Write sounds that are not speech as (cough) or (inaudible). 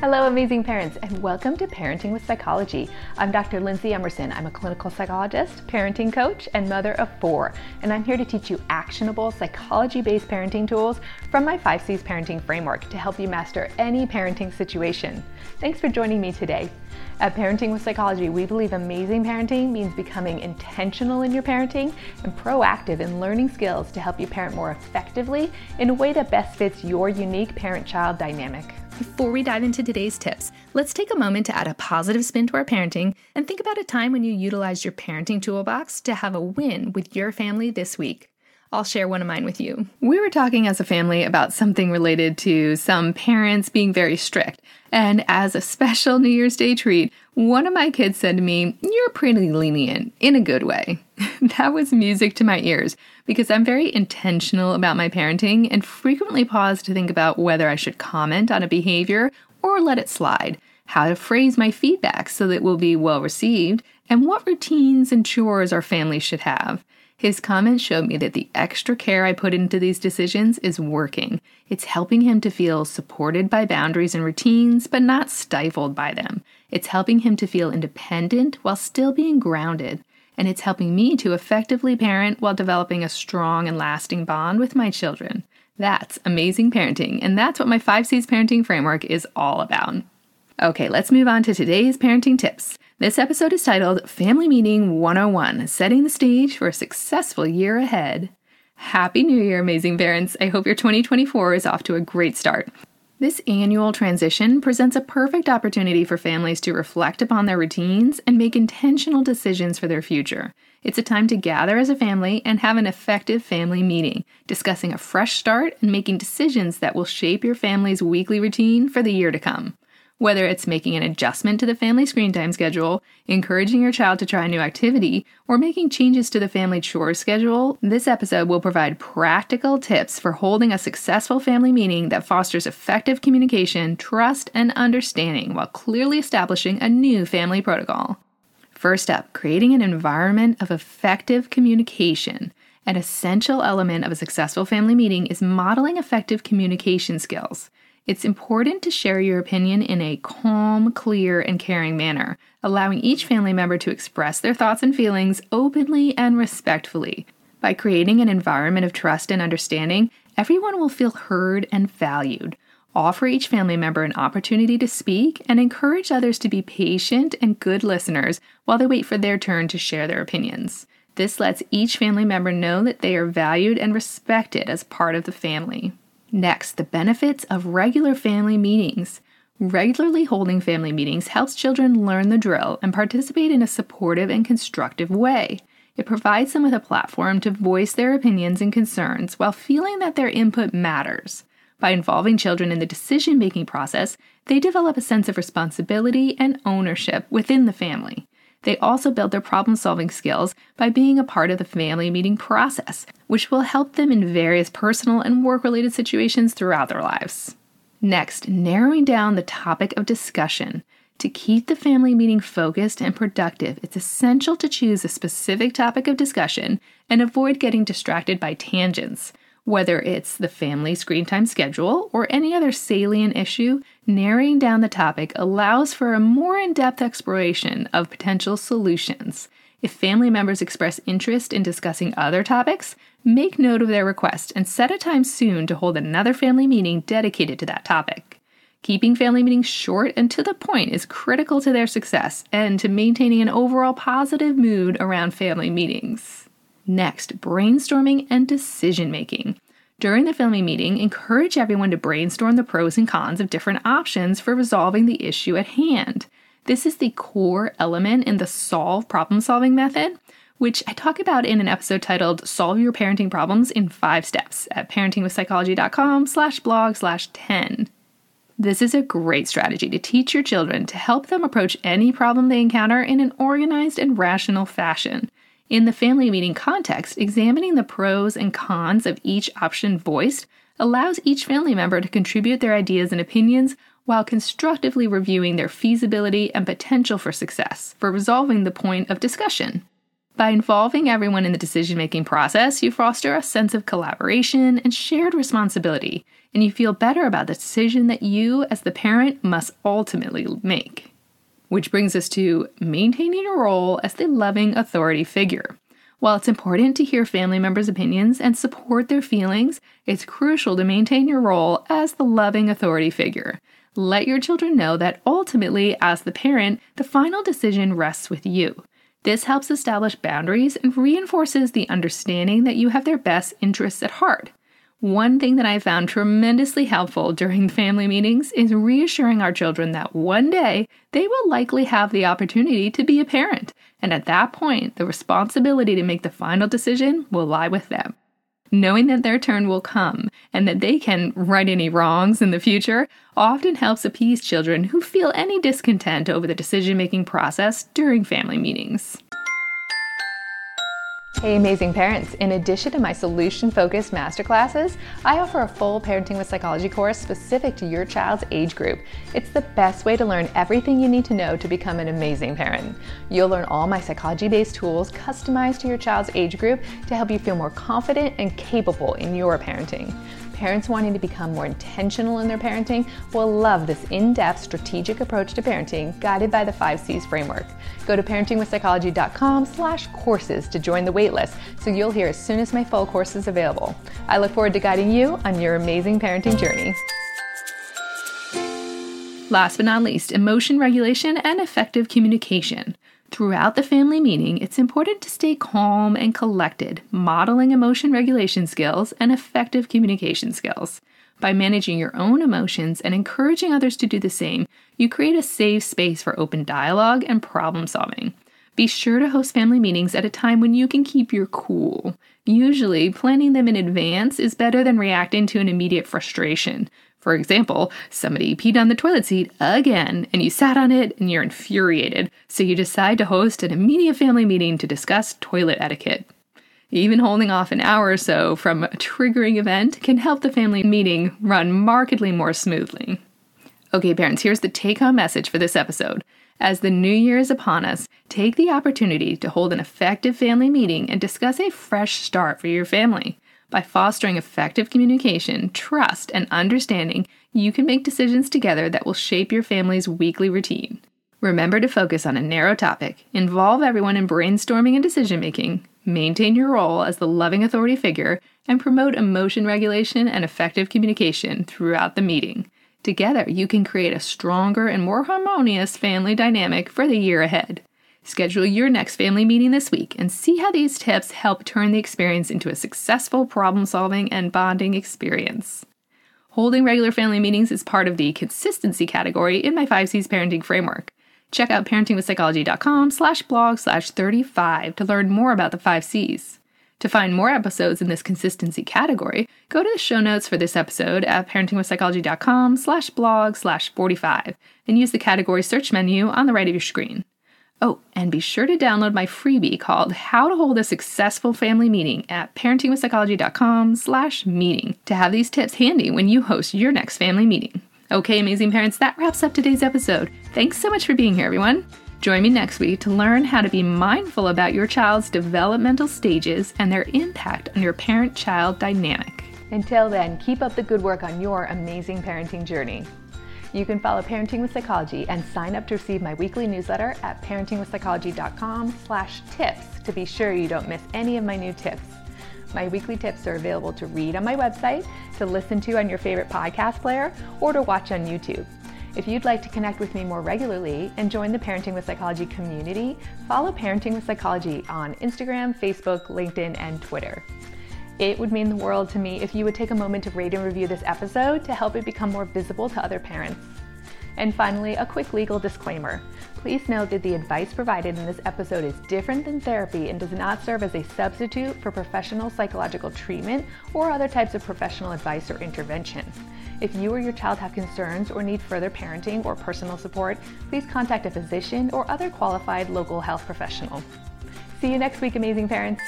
Hello, amazing parents, and welcome to Parenting with Psychology. I'm Dr. Lindsay Emerson. I'm a clinical psychologist, parenting coach, and mother of four, and I'm here to teach you actionable psychology based parenting tools from my 5 C's parenting framework to help you master any parenting situation. Thanks for joining me today. At Parenting with Psychology, we believe amazing parenting means becoming intentional in your parenting and proactive in learning skills to help you parent more effectively in a way that best fits your unique parent child dynamic. Before we dive into today's tips, let's take a moment to add a positive spin to our parenting and think about a time when you utilized your parenting toolbox to have a win with your family this week. I'll share one of mine with you. We were talking as a family about something related to some parents being very strict. And as a special New Year's Day treat, one of my kids said to me, You're pretty lenient in a good way. (laughs) that was music to my ears because I'm very intentional about my parenting and frequently pause to think about whether I should comment on a behavior or let it slide, how to phrase my feedback so that it will be well received, and what routines and chores our family should have. His comments showed me that the extra care I put into these decisions is working. It's helping him to feel supported by boundaries and routines, but not stifled by them. It's helping him to feel independent while still being grounded. And it's helping me to effectively parent while developing a strong and lasting bond with my children. That's amazing parenting, and that's what my 5 C's parenting framework is all about. Okay, let's move on to today's parenting tips. This episode is titled Family Meeting 101 Setting the Stage for a Successful Year Ahead. Happy New Year, amazing parents! I hope your 2024 is off to a great start. This annual transition presents a perfect opportunity for families to reflect upon their routines and make intentional decisions for their future. It's a time to gather as a family and have an effective family meeting, discussing a fresh start and making decisions that will shape your family's weekly routine for the year to come. Whether it's making an adjustment to the family screen time schedule, encouraging your child to try a new activity, or making changes to the family chore schedule, this episode will provide practical tips for holding a successful family meeting that fosters effective communication, trust, and understanding while clearly establishing a new family protocol. First up, creating an environment of effective communication. An essential element of a successful family meeting is modeling effective communication skills. It's important to share your opinion in a calm, clear, and caring manner, allowing each family member to express their thoughts and feelings openly and respectfully. By creating an environment of trust and understanding, everyone will feel heard and valued. Offer each family member an opportunity to speak and encourage others to be patient and good listeners while they wait for their turn to share their opinions. This lets each family member know that they are valued and respected as part of the family. Next, the benefits of regular family meetings. Regularly holding family meetings helps children learn the drill and participate in a supportive and constructive way. It provides them with a platform to voice their opinions and concerns while feeling that their input matters. By involving children in the decision making process, they develop a sense of responsibility and ownership within the family. They also build their problem solving skills by being a part of the family meeting process, which will help them in various personal and work related situations throughout their lives. Next, narrowing down the topic of discussion. To keep the family meeting focused and productive, it's essential to choose a specific topic of discussion and avoid getting distracted by tangents. Whether it's the family screen time schedule or any other salient issue, narrowing down the topic allows for a more in depth exploration of potential solutions. If family members express interest in discussing other topics, make note of their request and set a time soon to hold another family meeting dedicated to that topic. Keeping family meetings short and to the point is critical to their success and to maintaining an overall positive mood around family meetings. Next, brainstorming and decision making. During the family meeting, encourage everyone to brainstorm the pros and cons of different options for resolving the issue at hand. This is the core element in the solve problem solving method, which I talk about in an episode titled Solve Your Parenting Problems in 5 Steps at parentingwithpsychology.com slash blog slash 10. This is a great strategy to teach your children to help them approach any problem they encounter in an organized and rational fashion. In the family meeting context, examining the pros and cons of each option voiced allows each family member to contribute their ideas and opinions while constructively reviewing their feasibility and potential for success for resolving the point of discussion. By involving everyone in the decision making process, you foster a sense of collaboration and shared responsibility, and you feel better about the decision that you, as the parent, must ultimately make. Which brings us to maintaining your role as the loving authority figure. While it's important to hear family members' opinions and support their feelings, it's crucial to maintain your role as the loving authority figure. Let your children know that ultimately, as the parent, the final decision rests with you. This helps establish boundaries and reinforces the understanding that you have their best interests at heart. One thing that I found tremendously helpful during (laughs) family meetings is reassuring our children that one day they will likely have the opportunity to be a parent, and at that point, the responsibility to make the final decision will lie with them. Knowing that their turn will come and that they can right any wrongs in the future often helps appease children who feel any discontent over the decision making process during family meetings. Hey, amazing parents. In addition to my solution focused masterclasses, I offer a full Parenting with Psychology course specific to your child's age group. It's the best way to learn everything you need to know to become an amazing parent. You'll learn all my psychology based tools customized to your child's age group to help you feel more confident and capable in your parenting parents wanting to become more intentional in their parenting will love this in-depth strategic approach to parenting guided by the 5 C's framework. Go to parentingwithpsychology.com slash courses to join the waitlist so you'll hear as soon as my full course is available. I look forward to guiding you on your amazing parenting journey. Last but not least, emotion regulation and effective communication. Throughout the family meeting, it's important to stay calm and collected, modeling emotion regulation skills and effective communication skills. By managing your own emotions and encouraging others to do the same, you create a safe space for open dialogue and problem solving. Be sure to host family meetings at a time when you can keep your cool. Usually, planning them in advance is better than reacting to an immediate frustration. For example, somebody peed on the toilet seat again, and you sat on it and you're infuriated, so you decide to host an immediate family meeting to discuss toilet etiquette. Even holding off an hour or so from a triggering event can help the family meeting run markedly more smoothly. Okay, parents, here's the take home message for this episode. As the new year is upon us, take the opportunity to hold an effective family meeting and discuss a fresh start for your family. By fostering effective communication, trust, and understanding, you can make decisions together that will shape your family's weekly routine. Remember to focus on a narrow topic, involve everyone in brainstorming and decision making, maintain your role as the loving authority figure, and promote emotion regulation and effective communication throughout the meeting. Together, you can create a stronger and more harmonious family dynamic for the year ahead. Schedule your next family meeting this week and see how these tips help turn the experience into a successful problem solving and bonding experience. Holding regular family meetings is part of the consistency category in my 5Cs parenting framework. Check out parentingwithpsychology.com slash blog slash 35 to learn more about the 5Cs. To find more episodes in this consistency category, go to the show notes for this episode at parentingwithpsychology.com slash blog slash 45 and use the category search menu on the right of your screen. Oh, and be sure to download my freebie called How to Hold a Successful Family Meeting at parentingwithpsychology.com slash meeting to have these tips handy when you host your next family meeting. Okay, amazing parents, that wraps up today's episode. Thanks so much for being here, everyone. Join me next week to learn how to be mindful about your child's developmental stages and their impact on your parent child dynamic. Until then, keep up the good work on your amazing parenting journey. You can follow Parenting with Psychology and sign up to receive my weekly newsletter at parentingwithpsychology.com slash tips to be sure you don't miss any of my new tips. My weekly tips are available to read on my website, to listen to on your favorite podcast player, or to watch on YouTube. If you'd like to connect with me more regularly and join the Parenting with Psychology community, follow Parenting with Psychology on Instagram, Facebook, LinkedIn, and Twitter. It would mean the world to me if you would take a moment to rate and review this episode to help it become more visible to other parents. And finally, a quick legal disclaimer. Please note that the advice provided in this episode is different than therapy and does not serve as a substitute for professional psychological treatment or other types of professional advice or intervention. If you or your child have concerns or need further parenting or personal support, please contact a physician or other qualified local health professional. See you next week, amazing parents.